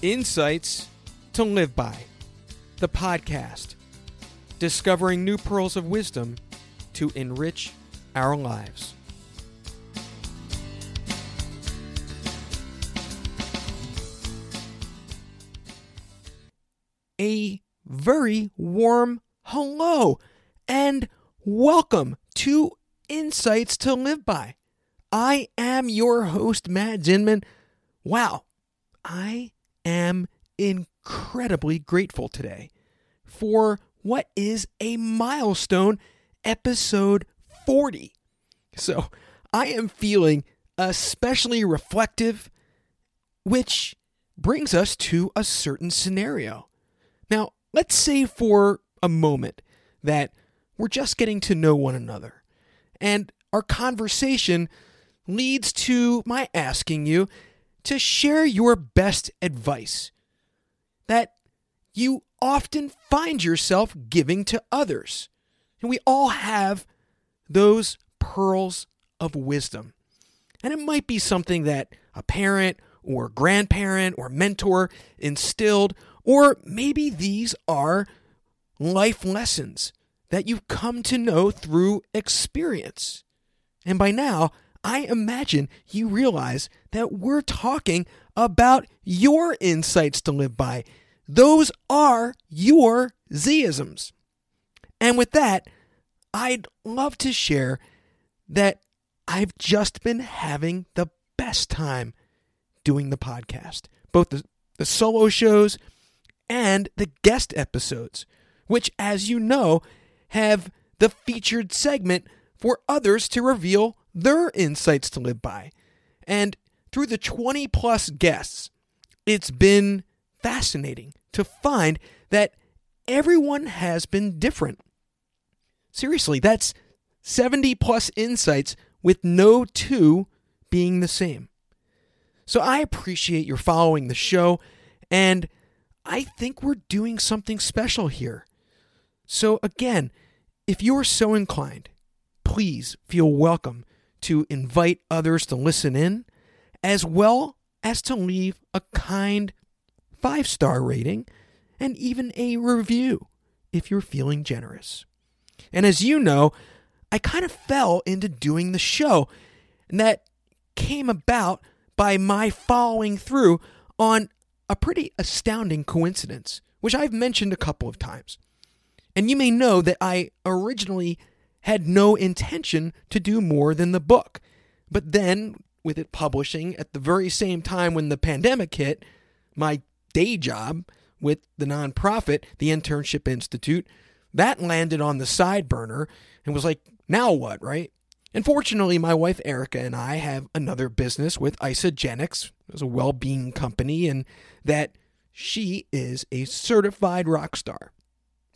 Insights to Live By, the podcast, discovering new pearls of wisdom to enrich our lives. A very warm hello and welcome to Insights to Live By. I am your host, Matt Zinman. Wow, I am incredibly grateful today for what is a milestone episode 40. So I am feeling especially reflective, which brings us to a certain scenario. Now, let's say for a moment that we're just getting to know one another, and our conversation leads to my asking you to share your best advice that you often find yourself giving to others. And we all have those pearls of wisdom. And it might be something that a parent or grandparent or mentor instilled, or maybe these are life lessons that you've come to know through experience. And by now, I imagine you realize that we're talking about your insights to live by. Those are your Zisms. And with that, I'd love to share that I've just been having the best time doing the podcast, both the, the solo shows and the guest episodes, which, as you know, have the featured segment for others to reveal their insights to live by. And through the 20 plus guests, it's been fascinating to find that everyone has been different. Seriously, that's 70 plus insights with no two being the same. So I appreciate your following the show, and I think we're doing something special here. So, again, if you are so inclined, please feel welcome to invite others to listen in, as well as to leave a kind five star rating and even a review if you're feeling generous. And as you know, I kind of fell into doing the show, and that came about by my following through on a pretty astounding coincidence, which I've mentioned a couple of times. And you may know that I originally had no intention to do more than the book. But then, with it publishing at the very same time when the pandemic hit, my day job with the nonprofit, the Internship Institute, that landed on the side burner and was like, now what, right? And fortunately, my wife Erica and I have another business with Isagenix, as a well-being company, and that she is a certified rock star.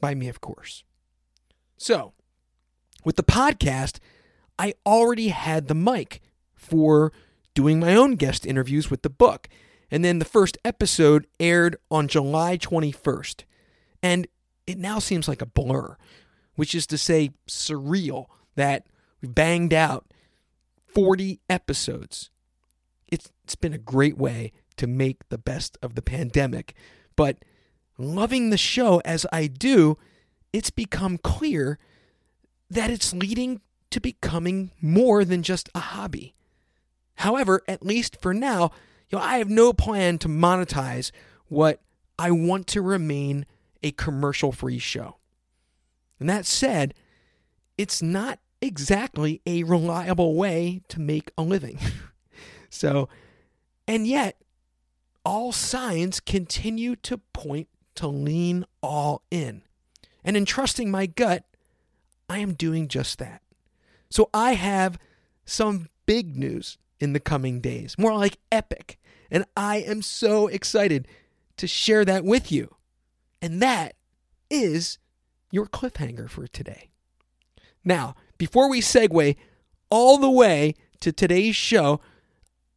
By me, of course. So, with the podcast, I already had the mic for doing my own guest interviews with the book. And then the first episode aired on July 21st. And it now seems like a blur, which is to say, surreal that we banged out 40 episodes. It's, it's been a great way to make the best of the pandemic. But loving the show as I do, it's become clear that it's leading to becoming more than just a hobby. However, at least for now, you know, I have no plan to monetize what I want to remain a commercial free show. And that said, it's not exactly a reliable way to make a living. so, and yet, all signs continue to point to lean all in. And in trusting my gut, I am doing just that. So I have some big news in the coming days, more like epic. And I am so excited to share that with you. And that is your cliffhanger for today. Now, before we segue all the way to today's show,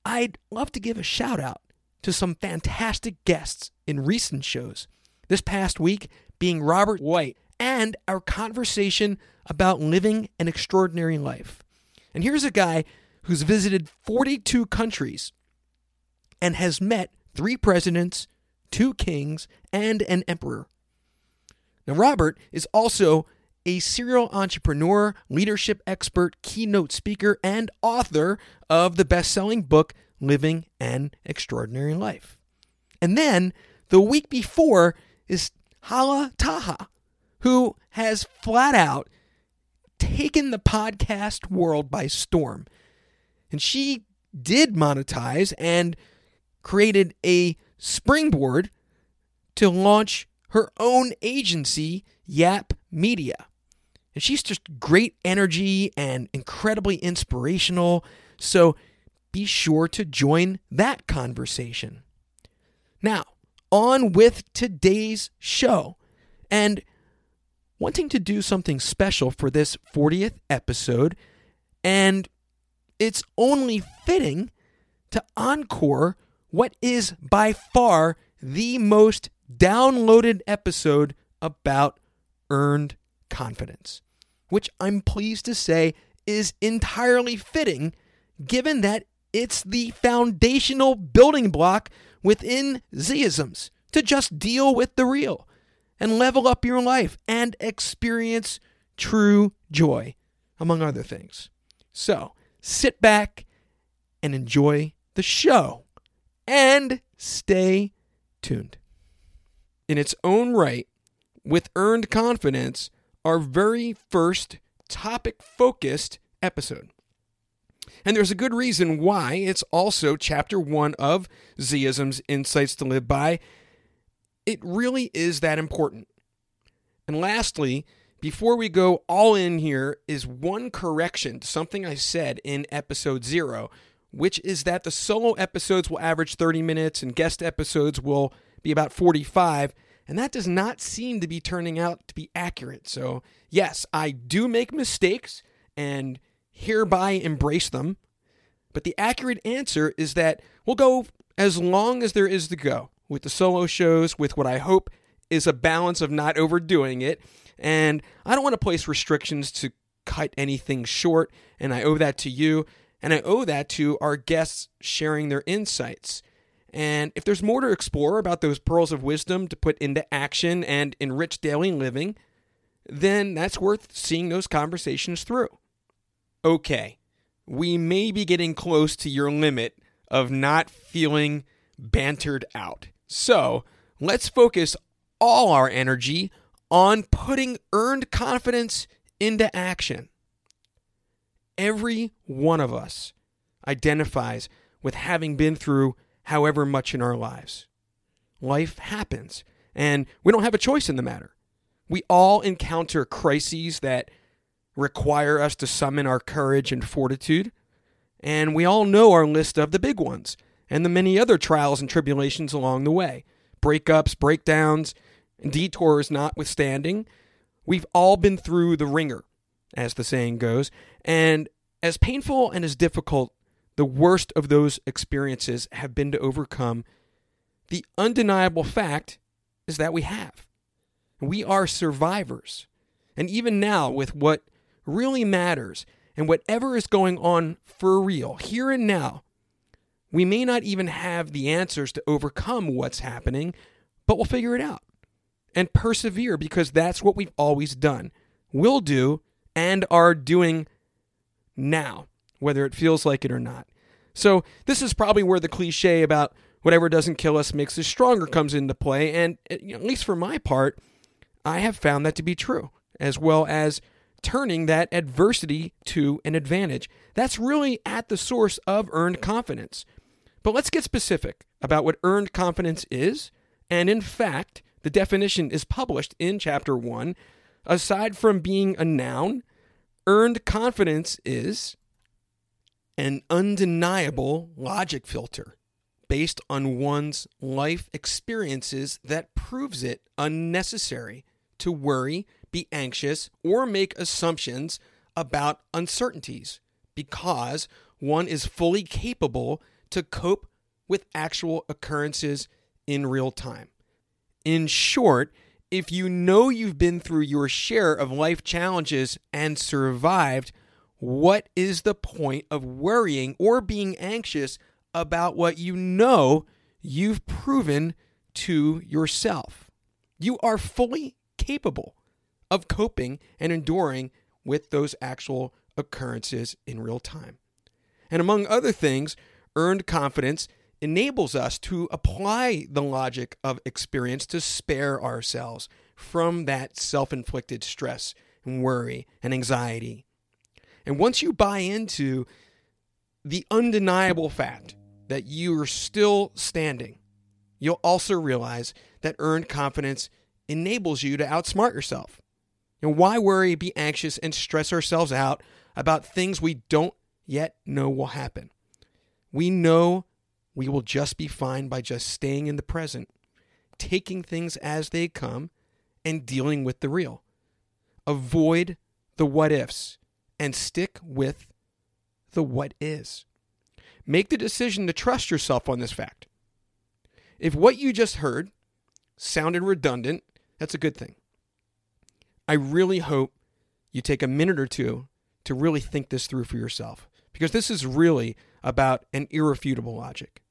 I'd love to give a shout out to some fantastic guests in recent shows. This past week being Robert White and our conversation about living an extraordinary life. And here's a guy who's visited 42 countries and has met three presidents, two kings, and an emperor. Now, Robert is also a serial entrepreneur, leadership expert, keynote speaker, and author of the best selling book, Living an Extraordinary Life. And then the week before is Hala Taha, who has flat out taken the podcast world by storm. And she did monetize and created a springboard to launch her own agency, Yap Media. And she's just great energy and incredibly inspirational. So be sure to join that conversation. Now, on with today's show. And wanting to do something special for this 40th episode, and it's only fitting to encore what is by far the most downloaded episode about earned confidence, which I'm pleased to say is entirely fitting given that it's the foundational building block within Zisms to just deal with the real and level up your life and experience true joy, among other things. So sit back and enjoy the show and stay tuned. In its own right, with earned confidence, our very first topic focused episode. And there's a good reason why it's also chapter one of Zism's Insights to Live By. It really is that important. And lastly, before we go all in here, is one correction to something I said in episode zero, which is that the solo episodes will average 30 minutes and guest episodes will be about 45. And that does not seem to be turning out to be accurate. So, yes, I do make mistakes, and hereby embrace them. But the accurate answer is that we'll go as long as there is to go with the solo shows, with what I hope is a balance of not overdoing it. And I don't want to place restrictions to cut anything short, and I owe that to you, and I owe that to our guests sharing their insights. And if there's more to explore about those pearls of wisdom to put into action and enrich daily living, then that's worth seeing those conversations through okay, we may be getting close to your limit of not feeling bantered out. So let's focus all our energy on putting earned confidence into action. Every one of us identifies with having been through however much in our lives. Life happens, and we don't have a choice in the matter. We all encounter crises that require us to summon our courage and fortitude. And we all know our list of the big ones and the many other trials and tribulations along the way breakups, breakdowns, and detours notwithstanding. We've all been through the ringer, as the saying goes. And as painful and as difficult the worst of those experiences have been to overcome, the undeniable fact is that we have. We are survivors. And even now, with what really matters and whatever is going on for real, here and now, we may not even have the answers to overcome what's happening, but we'll figure it out and persevere because that's what we've always done, will do, and are doing now, whether it feels like it or not. So, this is probably where the cliche about whatever doesn't kill us makes us stronger comes into play. And uh, at least for my part, I have found that to be true, as well as turning that adversity to an advantage. That's really at the source of earned confidence. But let's get specific about what earned confidence is. And in fact, the definition is published in chapter one. Aside from being a noun, earned confidence is an undeniable logic filter based on one's life experiences that proves it unnecessary to worry, be anxious, or make assumptions about uncertainties because one is fully capable to cope with actual occurrences in real time. In short, if you know you've been through your share of life challenges and survived, what is the point of worrying or being anxious about what you know you've proven to yourself. You are fully capable of coping and enduring with those actual occurrences in real time. And among other things, earned confidence enables us to apply the logic of experience to spare ourselves from that self inflicted stress and worry and anxiety. And once you buy into the undeniable fact that you are still standing, you'll also realize that earned confidence enables you to outsmart yourself. And why worry, be anxious, and stress ourselves out about things we don't yet know will happen? We know we will just be fine by just staying in the present, taking things as they come, and dealing with the real. Avoid the what ifs and stick with the what is. Make the decision to trust yourself on this fact. If what you just heard sounded redundant, that's a good thing. I really hope you take a minute or two to really think this through for yourself because this is really about an irrefutable logic.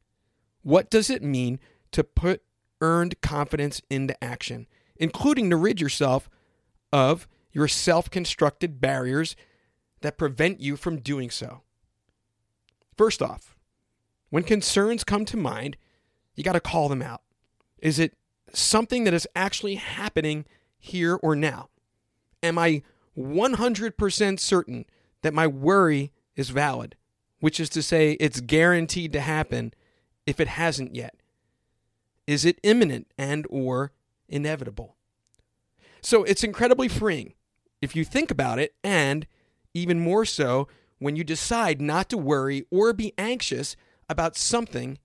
What does it mean to put earned confidence into action, including to rid yourself of your self constructed barriers that prevent you from doing so? First off, when concerns come to mind, you got to call them out. Is it something that is actually happening here or now? Am I 100% certain that my worry is valid, which is to say, it's guaranteed to happen if it hasn't yet? Is it imminent and or inevitable? So it's incredibly freeing if you think about it and even more so when you decide not to worry or be anxious about something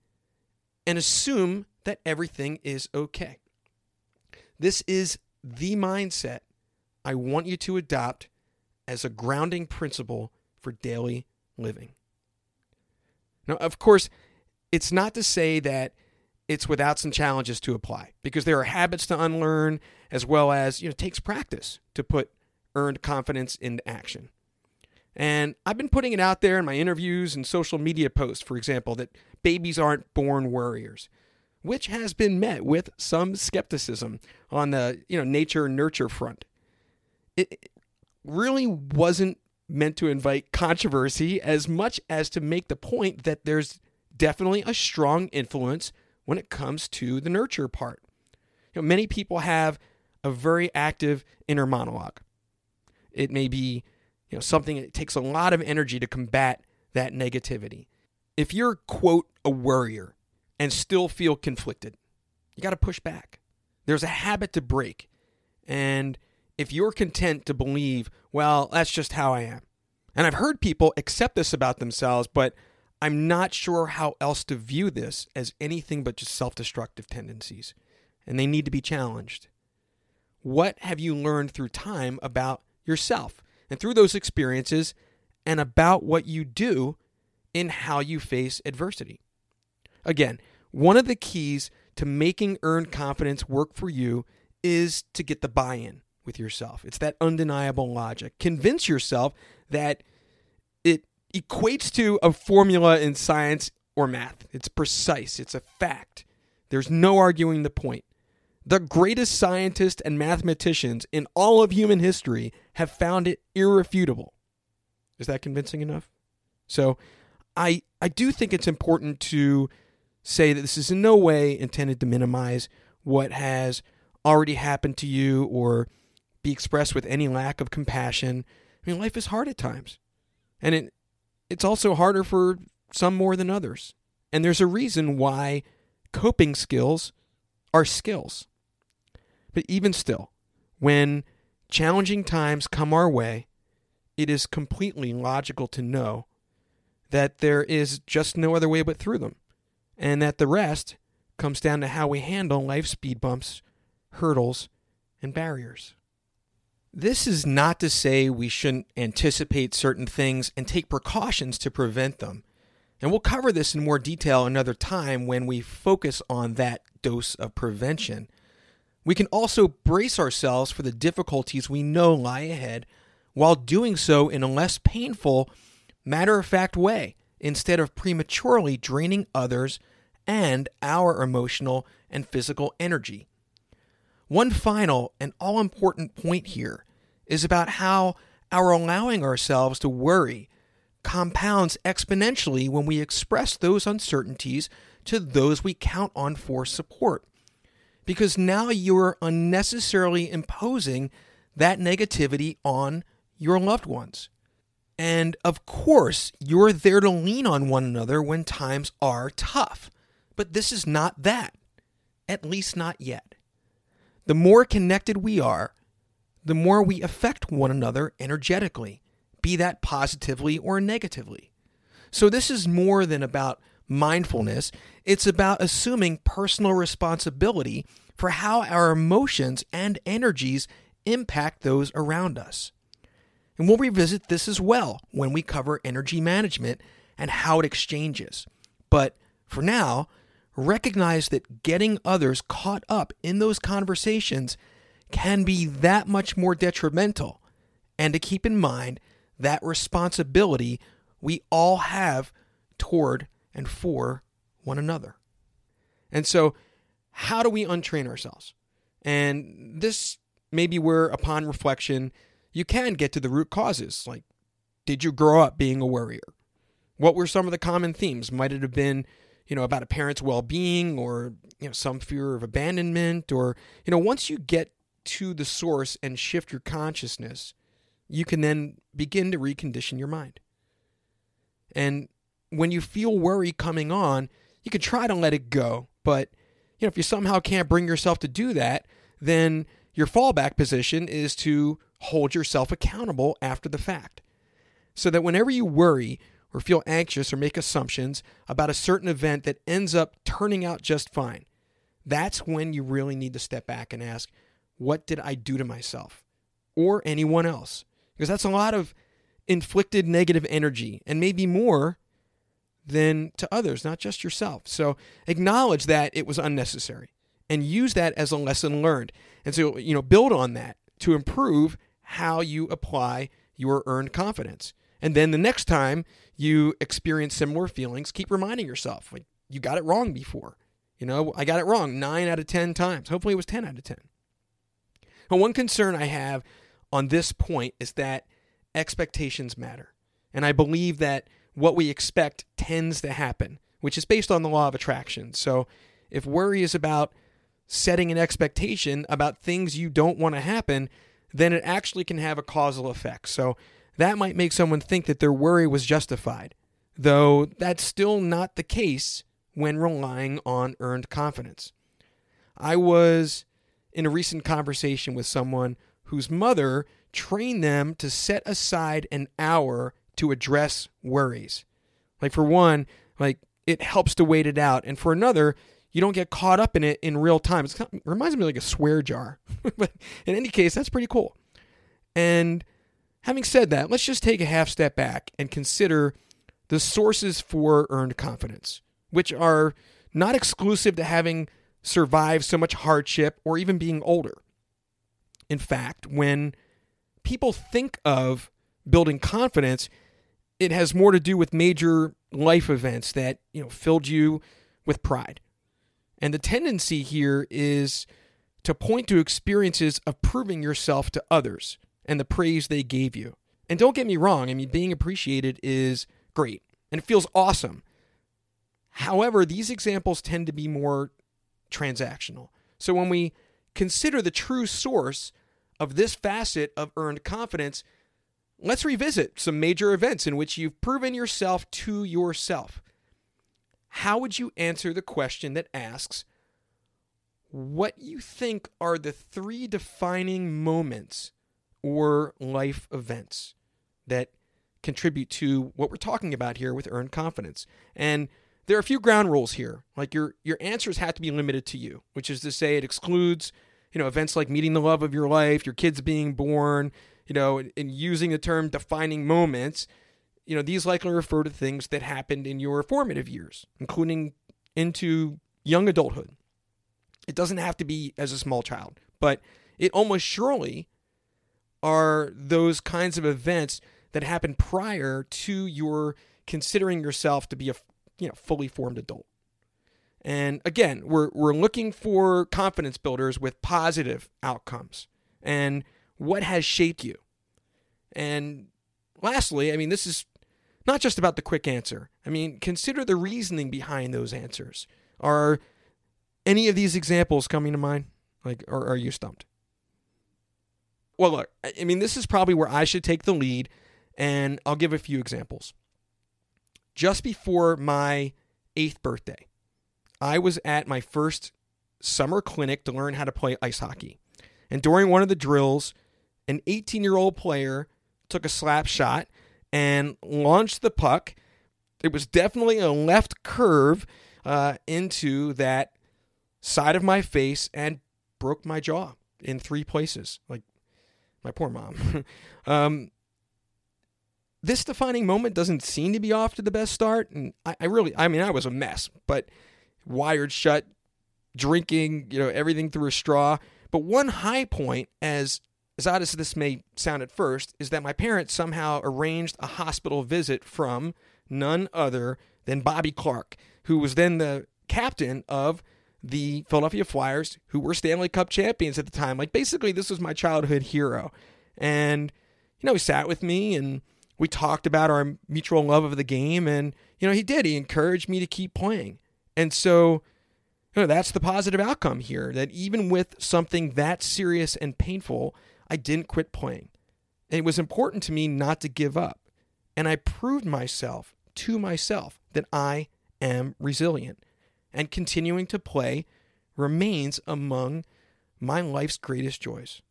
and assume that everything is okay. This is the mindset I want you to adopt as a grounding principle for daily living. Now, of course, it's not to say that it's without some challenges to apply because there are habits to unlearn as well as, you know, it takes practice to put earned confidence into action. And I've been putting it out there in my interviews and social media posts, for example, that babies aren't born worriers, which has been met with some skepticism on the, you know, nature nurture front. It really wasn't meant to invite controversy as much as to make the point that there's definitely a strong influence when it comes to the nurture part. You know, many people have a very active inner monologue. It may be you know something that takes a lot of energy to combat that negativity. If you're quote a worrier and still feel conflicted, you got to push back. There's a habit to break. And if you're content to believe, well, that's just how I am. And I've heard people accept this about themselves, but I'm not sure how else to view this as anything but just self destructive tendencies. And they need to be challenged. What have you learned through time about yourself and through those experiences and about what you do in how you face adversity? Again, one of the keys to making earned confidence work for you is to get the buy in with yourself. It's that undeniable logic. Convince yourself that it equates to a formula in science or math. It's precise, it's a fact. There's no arguing the point. The greatest scientists and mathematicians in all of human history have found it irrefutable. Is that convincing enough? So, I I do think it's important to say that this is in no way intended to minimize what has already happened to you or be expressed with any lack of compassion. I mean, life is hard at times. And it it's also harder for some more than others. And there's a reason why coping skills are skills. But even still, when challenging times come our way, it is completely logical to know that there is just no other way but through them, and that the rest comes down to how we handle life's speed bumps, hurdles, and barriers. This is not to say we shouldn't anticipate certain things and take precautions to prevent them. And we'll cover this in more detail another time when we focus on that dose of prevention. We can also brace ourselves for the difficulties we know lie ahead while doing so in a less painful, matter of fact way instead of prematurely draining others and our emotional and physical energy. One final and all important point here is about how our allowing ourselves to worry compounds exponentially when we express those uncertainties to those we count on for support. Because now you're unnecessarily imposing that negativity on your loved ones. And of course, you're there to lean on one another when times are tough. But this is not that, at least not yet. The more connected we are, the more we affect one another energetically, be that positively or negatively. So, this is more than about mindfulness, it's about assuming personal responsibility for how our emotions and energies impact those around us. And we'll revisit this as well when we cover energy management and how it exchanges. But for now, recognize that getting others caught up in those conversations can be that much more detrimental, and to keep in mind that responsibility we all have toward and for one another. And so, how do we untrain ourselves? And this may be where, upon reflection, you can get to the root causes. Like, did you grow up being a worrier? What were some of the common themes? Might it have been, you know, about a parent's well-being, or you know, some fear of abandonment, or you know, once you get to the source and shift your consciousness, you can then begin to recondition your mind. And when you feel worry coming on, you can try to let it go. But you know, if you somehow can't bring yourself to do that, then your fallback position is to hold yourself accountable after the fact. So that whenever you worry or feel anxious or make assumptions about a certain event that ends up turning out just fine, that's when you really need to step back and ask, what did I do to myself or anyone else? Because that's a lot of inflicted negative energy and maybe more than to others, not just yourself. So acknowledge that it was unnecessary and use that as a lesson learned. And so, you know, build on that to improve how you apply your earned confidence. And then the next time you experience similar feelings, keep reminding yourself, like, you got it wrong before. You know, I got it wrong nine out of 10 times. Hopefully it was 10 out of 10. But one concern I have on this point is that expectations matter. And I believe that what we expect tends to happen, which is based on the law of attraction. So if worry is about setting an expectation about things you don't want to happen, then it actually can have a causal effect. So that might make someone think that their worry was justified, though that's still not the case when relying on earned confidence. I was in a recent conversation with someone whose mother trained them to set aside an hour to address worries. Like for one, like it helps to wait it out, and for another, you don't get caught up in it in real time. Kind of, it reminds me of like a swear jar, but in any case, that's pretty cool. And having said that, let's just take a half step back and consider the sources for earned confidence, which are not exclusive to having survived so much hardship or even being older. In fact, when people think of building confidence, it has more to do with major life events that, you know, filled you with pride. And the tendency here is to point to experiences of proving yourself to others and the praise they gave you. And don't get me wrong, I mean, being appreciated is great and it feels awesome. However, these examples tend to be more transactional. So when we consider the true source of this facet of earned confidence, let's revisit some major events in which you've proven yourself to yourself. How would you answer the question that asks, what you think are the three defining moments or life events that contribute to what we're talking about here with earned confidence? And there are a few ground rules here. Like your your answers have to be limited to you, which is to say it excludes you know, events like meeting the love of your life, your kids being born, you know, and, using the term defining moments, you know, these likely refer to things that happened in your formative years, including into young adulthood. It doesn't have to be as a small child, but it almost surely are those kinds of events that happen prior to your considering yourself to be a you know fully formed adult. And again, we're, we're looking for confidence builders with positive outcomes. And what has shaped you? And lastly, I mean, this is not just about the quick answer. I mean, consider the reasoning behind those answers. Are any of these examples coming to mind? Like, or are you stumped? Well, look, I mean, this is probably where I should take the lead, and I'll give a few examples. Just before my eighth birthday, I was at my first summer clinic to learn how to play ice hockey. And during one of the drills, an 18 year old player took a slap shot and launched the puck. It was definitely a left curve uh, into that side of my face and broke my jaw in three places. Like my poor mom. um, this defining moment doesn't seem to be off to the best start. And I, I really, I mean, I was a mess, but wired shut, drinking, you know, everything through a straw. But one high point, as as odd as this may sound at first, is that my parents somehow arranged a hospital visit from none other than Bobby Clarke, who was then the captain of the Philadelphia Flyers, who were Stanley Cup champions at the time. Like basically, this was my childhood hero, and you know, he sat with me and we talked about our mutual love of the game, and you know, he did. He encouraged me to keep playing, and so. You know, that's the positive outcome here. That even with something that serious and painful, I didn't quit playing. And it was important to me not to give up. And I proved myself to myself that I am resilient and continuing to play remains among my life's greatest joys.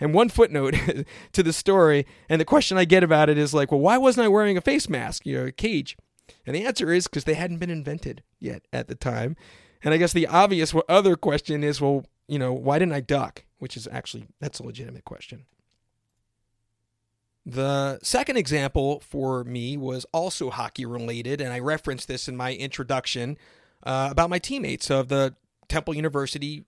And one footnote to the story, and the question I get about it is like, well, why wasn't I wearing a face mask, you know, a cage? And the answer is because they hadn't been invented yet at the time. And I guess the obvious other question is, well, you know, why didn't I duck? Which is actually, that's a legitimate question. The second example for me was also hockey related, and I referenced this in my introduction uh, about my teammates of the Temple University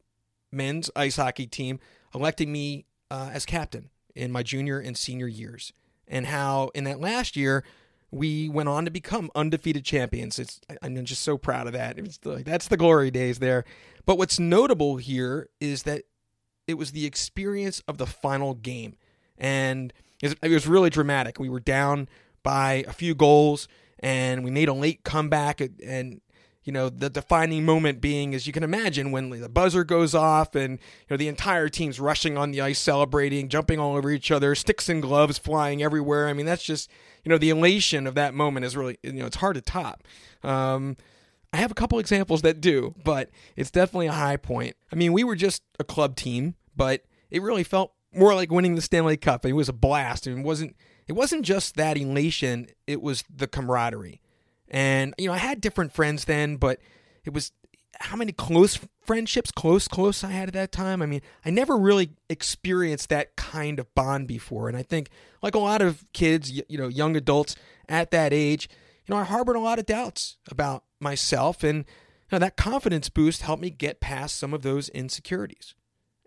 men's ice hockey team electing me uh, as captain in my junior and senior years, and how in that last year we went on to become undefeated champions. It's I'm just so proud of that. That's the glory days there. But what's notable here is that it was the experience of the final game, and it was really dramatic. We were down by a few goals, and we made a late comeback, and you know the defining moment being as you can imagine when the buzzer goes off and you know the entire team's rushing on the ice celebrating jumping all over each other sticks and gloves flying everywhere. I mean that's just you know the elation of that moment is really you know it's hard to top. Um, i have a couple examples that do but it's definitely a high point. I mean we were just a club team but it really felt more like winning the stanley cup it was a blast it wasn't it wasn't just that elation it was the camaraderie and, you know, I had different friends then, but it was how many close friendships, close, close I had at that time. I mean, I never really experienced that kind of bond before. And I think, like a lot of kids, you know, young adults at that age, you know, I harbored a lot of doubts about myself. And, you know, that confidence boost helped me get past some of those insecurities.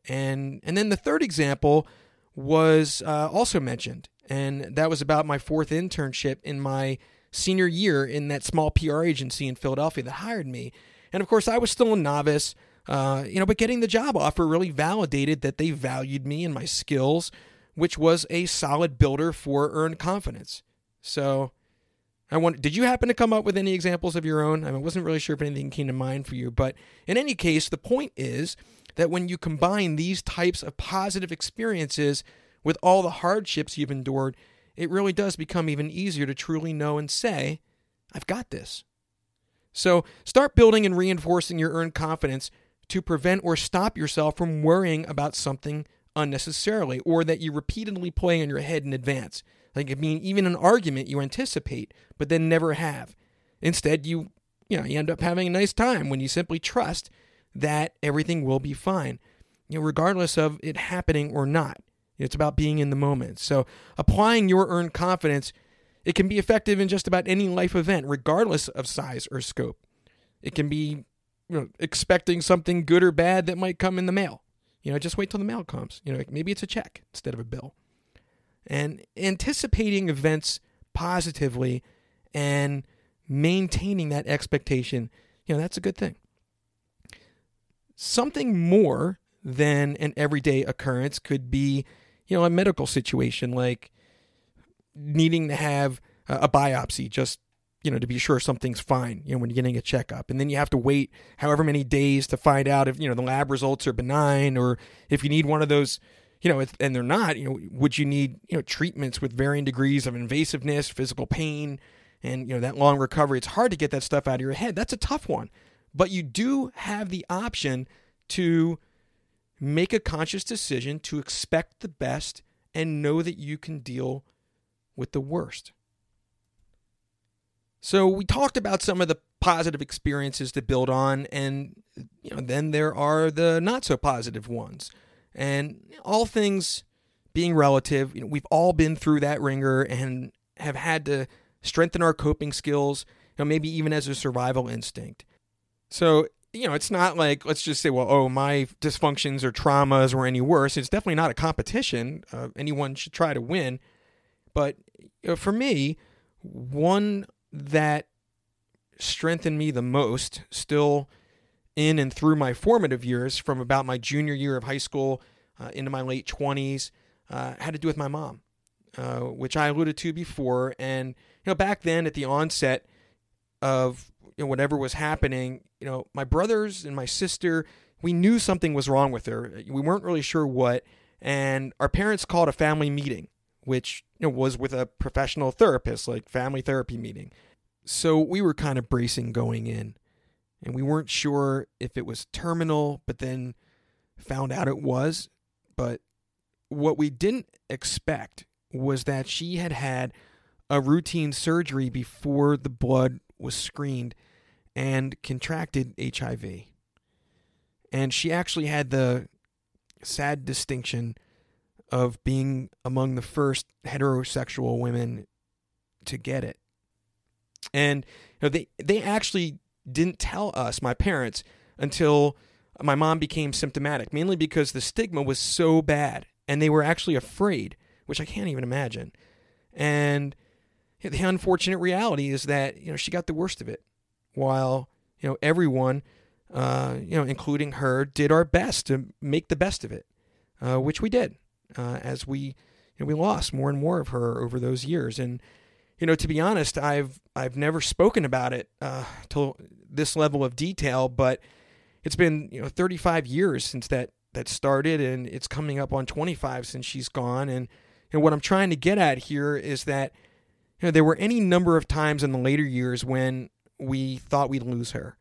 And, and then the third example was uh, also mentioned, and that was about my fourth internship in my senior year in that small PR agency in Philadelphia that hired me. And of course, I was still a novice, uh, you know, but getting the job offer really validated that they valued me and my skills, which was a solid builder for earned confidence. So, I want. Did you happen to come up with any examples of your own? I, mean, I wasn't really sure if anything came to mind for you, but in any case, the point is that when you combine these types of positive experiences with all the hardships you've endured, it really does become even easier to truly know and say, I've got this. So start building and reinforcing your earned confidence to prevent or stop yourself from worrying about something unnecessarily or that you repeatedly play in your head in advance. Like I mean even an argument you anticipate but then never have. Instead you you know you end up having a nice time when you simply trust that everything will be fine. You know regardless of it happening or not. It's about being in the moment. So, applying your earned confidence, it can be effective in just about any life event, regardless of size or scope. It can be you know, expecting something good or bad that might come in the mail. You know, just wait till the mail comes. You know, maybe it's a check instead of a bill. And anticipating events positively and maintaining that expectation you know, that's a good thing. Something more than an everyday occurrence could be, you know, a medical situation like needing to have a biopsy just you know to be sure something's fine you know when you're getting a checkup and then you have to wait however many days to find out if you know the lab results are benign or if you need one of those you know and they're not you know would you need you know treatments with varying degrees of invasiveness physical pain and you know that long recovery it's hard to get that stuff out of your head that's a tough one but you do have the option to make a conscious decision to expect the best and know that you can deal with the worst. So we talked about some of the positive experiences to build on and you know then there are the not so positive ones. And all things being relative, you know, we've all been through that ringer and have had to strengthen our coping skills, you know, maybe even as a survival instinct. So you know, it's not like let's just say, well, oh, my dysfunctions or traumas were any worse. It's definitely not a competition. Uh, anyone should try to win, but you know, for me, one that strengthened me the most, still in and through my formative years, from about my junior year of high school uh, into my late twenties, uh, had to do with my mom, uh, which I alluded to before. And you know, back then at the onset of you know, whatever was happening, you know, my brothers and my sister, we knew something was wrong with her. We weren't really sure what, and our parents called a family meeting, which you know, was with a professional therapist, like family therapy meeting. So we were kind of bracing going in, and we weren't sure if it was terminal, but then found out it was. But what we didn't expect was that she had had a routine surgery before the blood was screened and contracted HIV. And she actually had the sad distinction of being among the first heterosexual women to get it. And you know, they they actually didn't tell us, my parents, until my mom became symptomatic, mainly because the stigma was so bad and they were actually afraid, which I can't even imagine. And the unfortunate reality is that, you know, she got the worst of it while you know everyone, uh, you know, including her, did our best to make the best of it, uh, which we did uh, as we you know, we lost more and more of her over those years. And you know, to be honest, I've I've never spoken about it uh, to this level of detail, but it's been you know 35 years since that that started, and it's coming up on 25 since she's gone. And and what I'm trying to get at here is that you know there were any number of times in the later years when we thought we'd lose her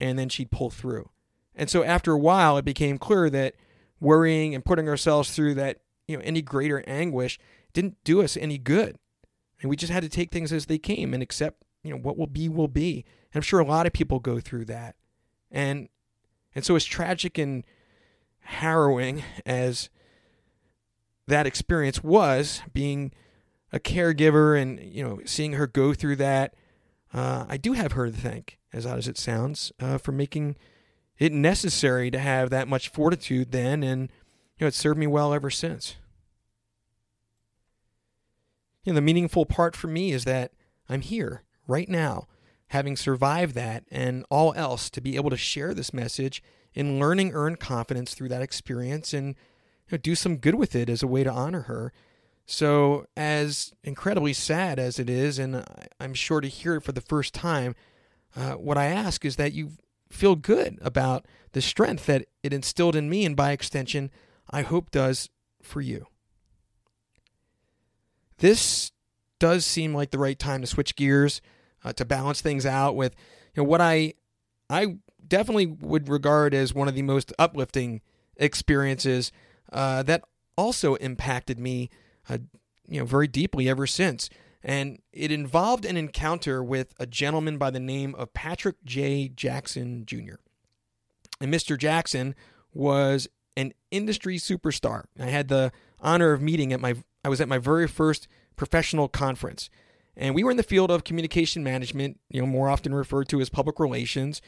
and then she'd pull through. And so after a while, it became clear that worrying and putting ourselves through that, you know, any greater anguish didn't do us any good. And we just had to take things as they came and accept, you know, what will be will be. And I'm sure a lot of people go through that. And and so as tragic and harrowing as that experience was, being a caregiver and, you know, seeing her go through that, uh, I do have her to thank, as odd as it sounds, uh, for making it necessary to have that much fortitude then, and you know it served me well ever since. You know, the meaningful part for me is that I'm here right now, having survived that and all else, to be able to share this message in learning earn confidence through that experience and you know, do some good with it as a way to honor her so, as incredibly sad as it is, and I'm sure to hear it for the first time, uh, what I ask is that you feel good about the strength that it instilled in me, and by extension, I hope does for you. This does seem like the right time to switch gears, uh, to balance things out with you know, what I I definitely would regard as one of the most uplifting experiences uh, that also impacted me uh, you know, very deeply ever since. And it involved an encounter with a gentleman by the name of Patrick J. Jackson Jr. And Mr. Jackson was an industry superstar. I had the honor of meeting at my I was at my very first professional conference. And we were in the field of communication management, you know, more often referred to as public relations.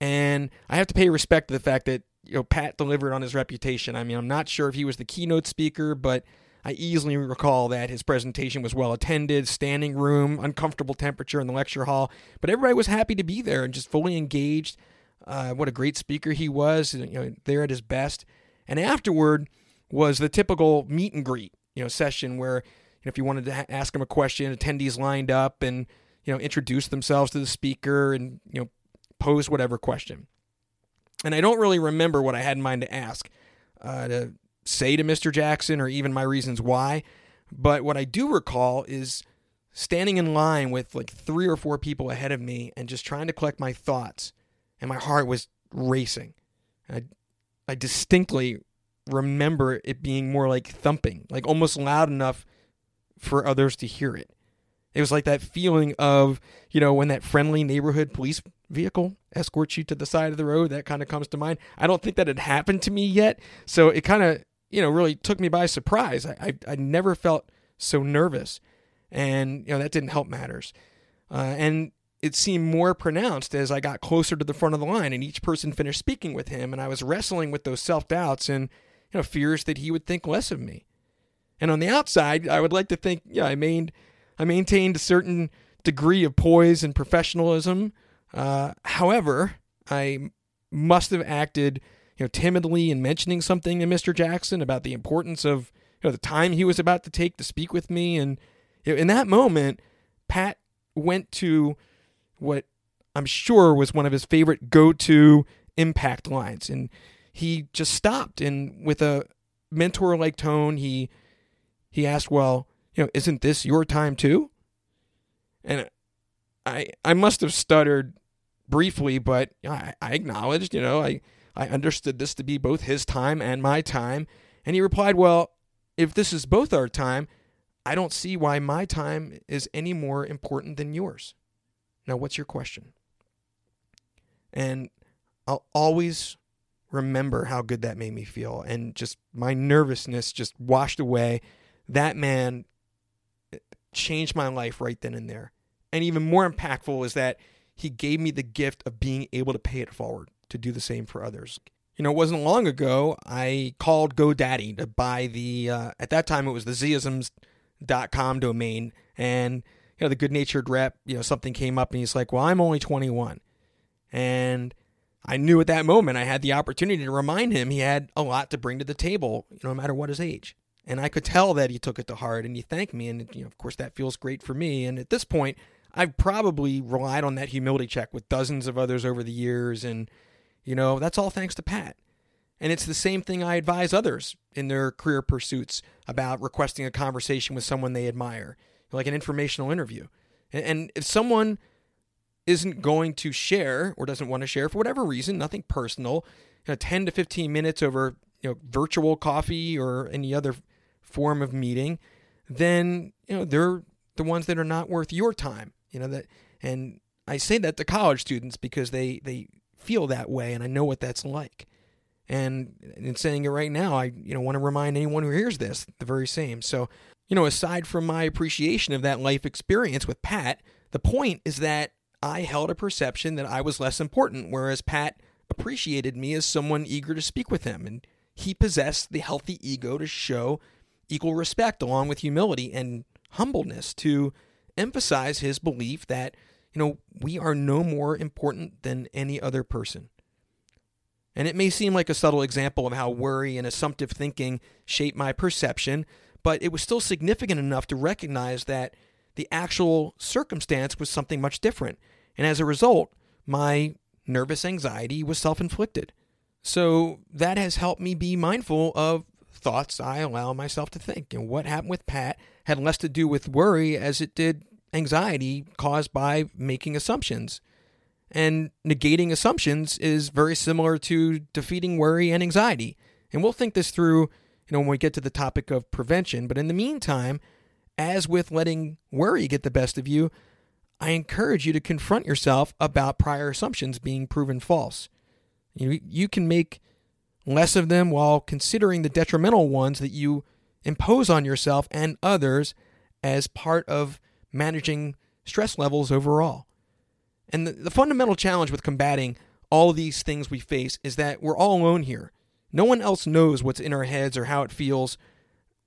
And I have to pay respect to the fact that, you know, Pat delivered on his reputation. I mean, I'm not sure if he was the keynote speaker, but I easily recall that his presentation was well attended, standing room, uncomfortable temperature in the lecture hall, but everybody was happy to be there and just fully engaged. Uh, what a great speaker he was, you know, there at his best. And afterward was the typical meet and greet, you know, session where know, if you wanted to ha- ask him a question, attendees lined up and you know introduce themselves to the speaker and you know pose whatever question. And I don't really remember what I had in mind to ask, uh, to say to Mr. Jackson, or even my reasons why. But what I do recall is standing in line with like three or four people ahead of me and just trying to collect my thoughts, and my heart was racing. I, I distinctly remember it being more like thumping, like almost loud enough for others to hear it. It was like that feeling of, you know, when that friendly neighborhood police vehicle escorts you to the side of the road, that kind of comes to mind. I don't think that had happened to me yet. So it kind of, you know, really took me by surprise. I, I, I, never felt so nervous. And, you know, that didn't help matters. Uh, and it seemed more pronounced as I got closer to the front of the line and each person finished speaking with him. And I was wrestling with those self doubts and, you know, fears that he would think less of me. And on the outside, I would like to think, yeah, I maintained, I maintained a certain degree of poise and professionalism. Uh, however, I must have acted, you know, timidly in mentioning something to Mr. Jackson about the importance of, you know, the time he was about to take to speak with me. And in that moment, Pat went to what I'm sure was one of his favorite go-to impact lines, and he just stopped and with a mentor-like tone, he he asked, "Well, you know, isn't this your time too?" And I I must have stuttered briefly, but I, I acknowledged, you know, I I understood this to be both his time and my time, and he replied, "Well, if this is both our time, I don't see why my time is any more important than yours." Now, what's your question? And I'll always remember how good that made me feel and just my nervousness just washed away that man changed my life right then and there. And even more impactful is that he gave me the gift of being able to pay it forward to do the same for others. You know, it wasn't long ago I called GoDaddy to buy the, uh, at that time it was the Zeisms.com domain. And, you know, the good natured rep, you know, something came up and he's like, well, I'm only 21. And I knew at that moment I had the opportunity to remind him he had a lot to bring to the table, you know, no matter what his age. And I could tell that he took it to heart and he thanked me. And, you know, of course, that feels great for me. And at this point, I've probably relied on that humility check with dozens of others over the years. And, you know, that's all thanks to Pat. And it's the same thing I advise others in their career pursuits about requesting a conversation with someone they admire, like an informational interview. And if someone isn't going to share or doesn't want to share for whatever reason, nothing personal, you know, 10 to 15 minutes over you know virtual coffee or any other form of meeting, then you know they're the ones that are not worth your time. You know that, and I say that to college students because they they feel that way, and I know what that's like. And in saying it right now, I you know want to remind anyone who hears this the very same. So you know, aside from my appreciation of that life experience with Pat, the point is that I held a perception that I was less important, whereas Pat appreciated me as someone eager to speak with him, and he possessed the healthy ego to show equal respect along with humility and humbleness to emphasize his belief that, you know, we are no more important than any other person. And it may seem like a subtle example of how worry and assumptive thinking shape my perception, but it was still significant enough to recognize that the actual circumstance was something much different. And as a result, my nervous anxiety was self inflicted. So that has helped me be mindful of thoughts I allow myself to think. And what happened with Pat had less to do with worry as it did anxiety caused by making assumptions. And negating assumptions is very similar to defeating worry and anxiety. And we'll think this through, you know, when we get to the topic of prevention. But in the meantime, as with letting worry get the best of you, I encourage you to confront yourself about prior assumptions being proven false. You, you can make less of them while considering the detrimental ones that you impose on yourself and others as part of managing stress levels overall. And the, the, fundamental challenge with combating all of these things we face is that we're all alone here. No one else knows what's in our heads or how it feels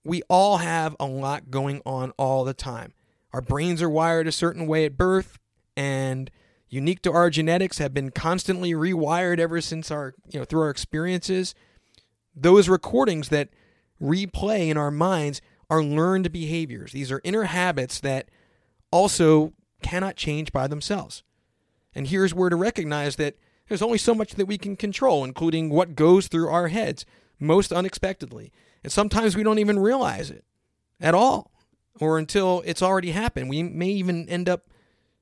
we all have a lot going on all the time. Our brains are wired a certain way at birth, and unique to our genetics, have been constantly rewired ever since our, you know, through our experiences. Those recordings that replay in our minds are learned behaviors. These are inner habits that also cannot change by themselves. And here's where to recognize that there's only so much that we can control, including what goes through our heads most unexpectedly. And sometimes we don't even realize it at all, or until it's already happened. We may even end up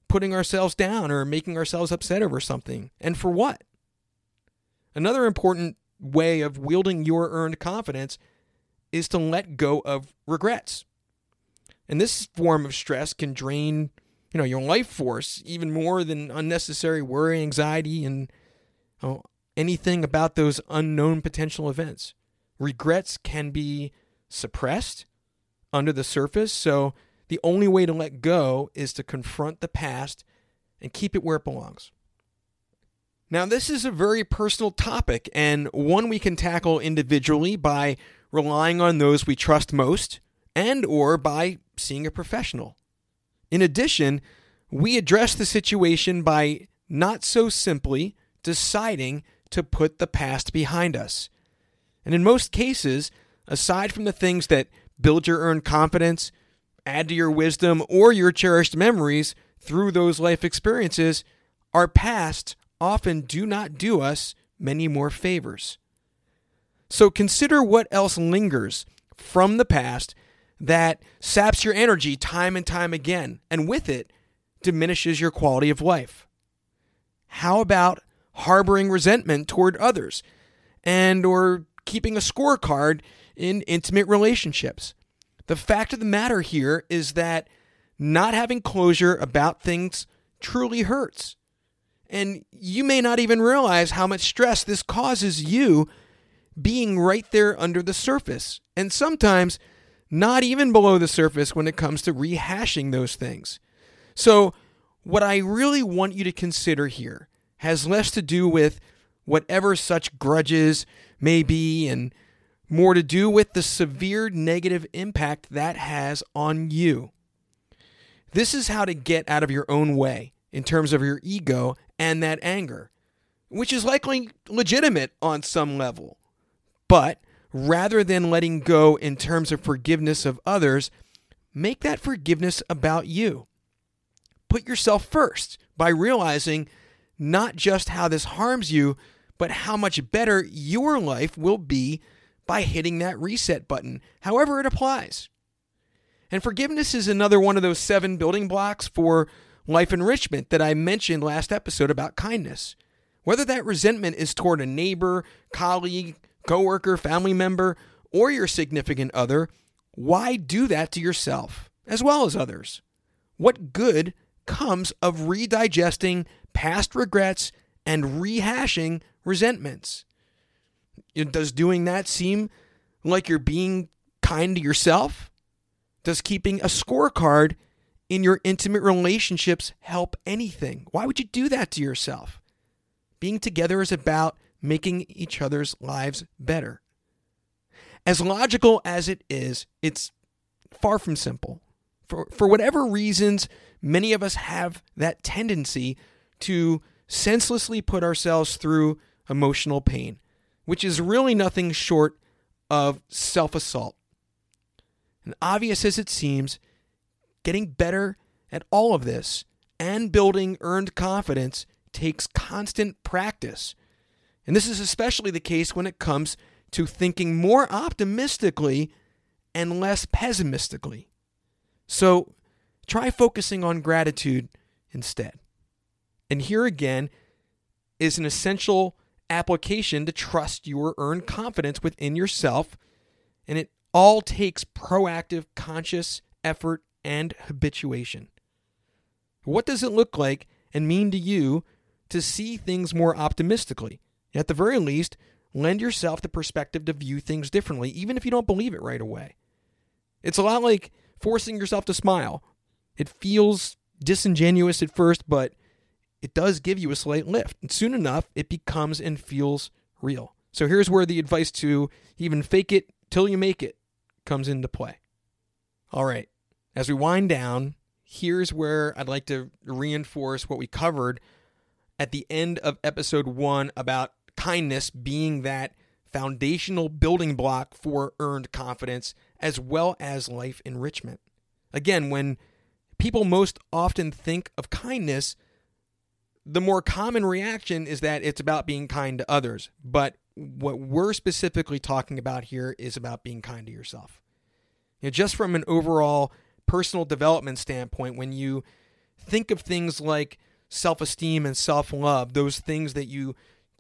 putting ourselves down or making ourselves upset over something. And for what? Another important way of wielding your earned confidence is to let go of regrets. And this form of stress can drain, you know, your life force even more than unnecessary worry, anxiety, and anything about those unknown potential events. Regrets can be suppressed under the surface, so the only way to let go is to confront the past and keep it where it belongs. Now, this is a very personal topic and one we can tackle individually by relying on those we trust most and or by seeing a professional. In addition, we address the situation by not so simply deciding to put the past behind us. And in most cases, aside from the things that build your earned confidence, add to your wisdom, or your cherished memories through those life experiences, our past often do not do us many more favors. So consider what else lingers from the past that saps your energy time and time again, and with it, diminishes your quality of life. How about harboring resentment toward others and or keeping a scorecard in intimate relationships? The fact of the matter here is that not having closure about things truly hurts. And you may not even realize how much stress this causes you being right there under the surface. And sometimes not even below the surface when it comes to rehashing those things. So, what I really want you to consider here has less to do with whatever such grudges may be and more to do with the severe negative impact that has on you. This is how to get out of your own way in terms of your ego and that anger, which is likely legitimate on some level. But rather than letting go in terms of forgiveness of others, make that forgiveness about you. Put yourself first by realizing not just how this harms you, but how much better your life will be by hitting that reset button, however it applies. And forgiveness is another one of those seven building blocks for life enrichment that I mentioned last episode about kindness. Whether that resentment is toward a neighbor, colleague, coworker, family member, or your significant other, why do that to yourself as well as others? What good comes of redigesting past regrets and rehashing resentments? Does doing that seem like you're being kind to yourself? Does keeping a scorecard in your intimate relationships help anything? Why would you do that to yourself? Being together is about making each other's lives better. As logical as it is, it's far from simple. For, for whatever reasons, many of us have that tendency to senselessly put ourselves through emotional pain which is really nothing short of self assault. And obvious as it seems, getting better at all of this and building earned confidence takes constant practice. And this is especially the case when it comes to thinking more optimistically and less pessimistically. So try focusing on gratitude instead. And here again is an essential application to trust your earned confidence within yourself. And it all takes proactive, conscious effort and habituation. What does it look like and mean to you to see things more optimistically? At the very least, lend yourself the perspective to view things differently, even if you don't believe it right away. It's a lot like forcing yourself to smile. It feels disingenuous at first, but it does give you a slight lift. And soon enough, it becomes and feels real. So here's where the advice to even fake it till you make it comes into play. All right, as we wind down, here's where I'd like to reinforce what we covered at the end of episode one about kindness being that foundational building block for earned confidence as well as life enrichment. Again, when people most often think of kindness, the more common reaction is that it's about being kind to others. But what we're specifically talking about here is about being kind to yourself. You know, just from an overall personal development standpoint, when you think of things like self esteem and self love, those things that you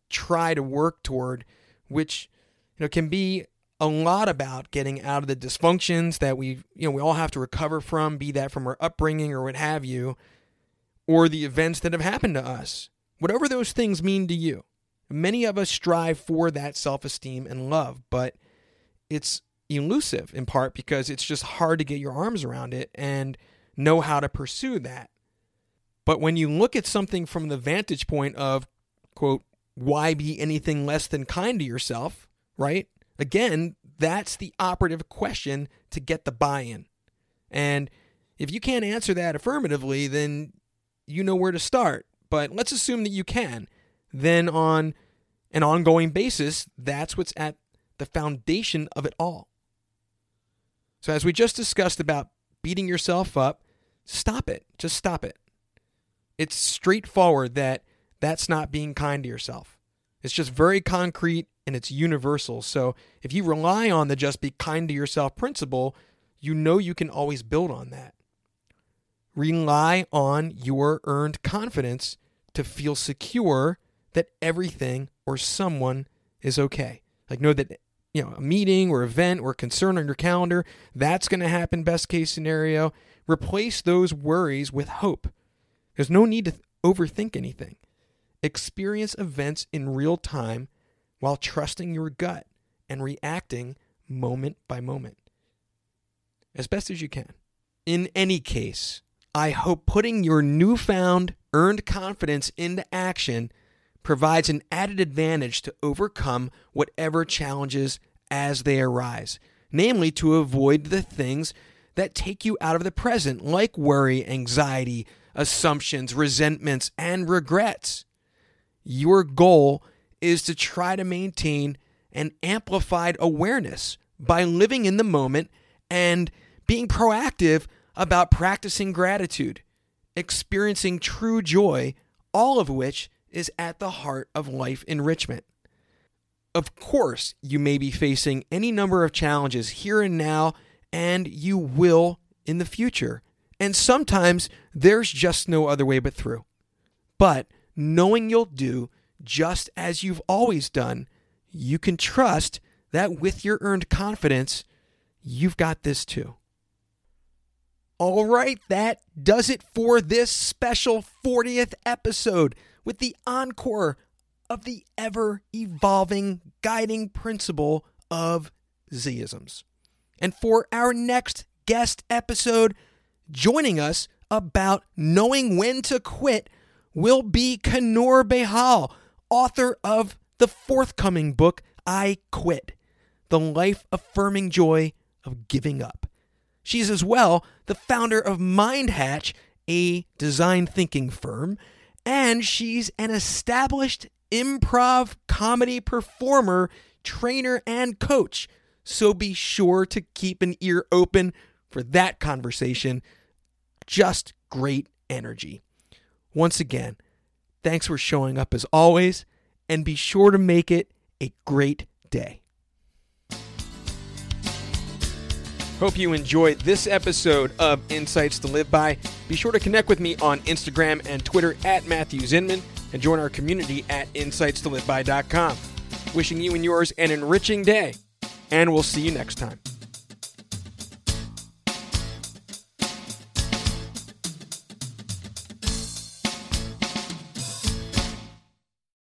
try to work toward, which you know can be a lot about getting out of the dysfunctions that we you know we all have to recover from, be that from our upbringing or what have you, or the events that have happened to us. Whatever those things mean to you. Many of us strive for that self-esteem and love, but it's elusive in part because it's just hard to get your arms around it and know how to pursue that. But when you look at something from the vantage point of quote why be anything less than kind to yourself, right? Again, that's the operative question to get the buy in. And if you can't answer that affirmatively, then you know where to start. But let's assume that you can. Then, on an ongoing basis, that's what's at the foundation of it all. So, as we just discussed about beating yourself up, stop it. Just stop it. It's straightforward that that's not being kind to yourself. It's just very concrete and it's universal. So if you rely on the just be kind to yourself principle, you know you can always build on that. Rely on your earned confidence to feel secure that everything or someone is okay. Like know that you know a meeting or event or concern on your calendar that's going to happen best case scenario. Replace those worries with hope. There's no need to overthink anything. Experience events in real time while trusting your gut and reacting moment by moment as best as you can. In any case, I hope putting your newfound earned confidence into action provides an added advantage to overcome whatever challenges as they arise, namely to avoid the things that take you out of the present, like worry, anxiety, assumptions, resentments, and regrets. Your goal is to try to maintain an amplified awareness by living in the moment and being proactive about practicing gratitude, experiencing true joy, all of which is at the heart of life enrichment. Of course, you may be facing any number of challenges here and now, and you will in the future. And sometimes there's just no other way but through. But knowing you'll do just as you've always done, you can trust that with your earned confidence, you've got this too. All right, that does it for this special 40th episode with the encore of the ever evolving guiding principle of Zisms. And for our next guest episode, joining us about knowing when to quit will be Kanur Behal, author of the forthcoming book, I Quit The Life Affirming Joy of Giving Up. She's as well the founder of MindHatch, a design thinking firm, and she's an established improv comedy performer, trainer, and coach. So be sure to keep an ear open for that conversation. Just great energy. Once again, thanks for showing up as always, and be sure to make it a great day. Hope you enjoyed this episode of Insights to Live By. Be sure to connect with me on Instagram and Twitter at Matthew Zinman and join our community at insightstoliveby.com. Wishing you and yours an enriching day, and we'll see you next time.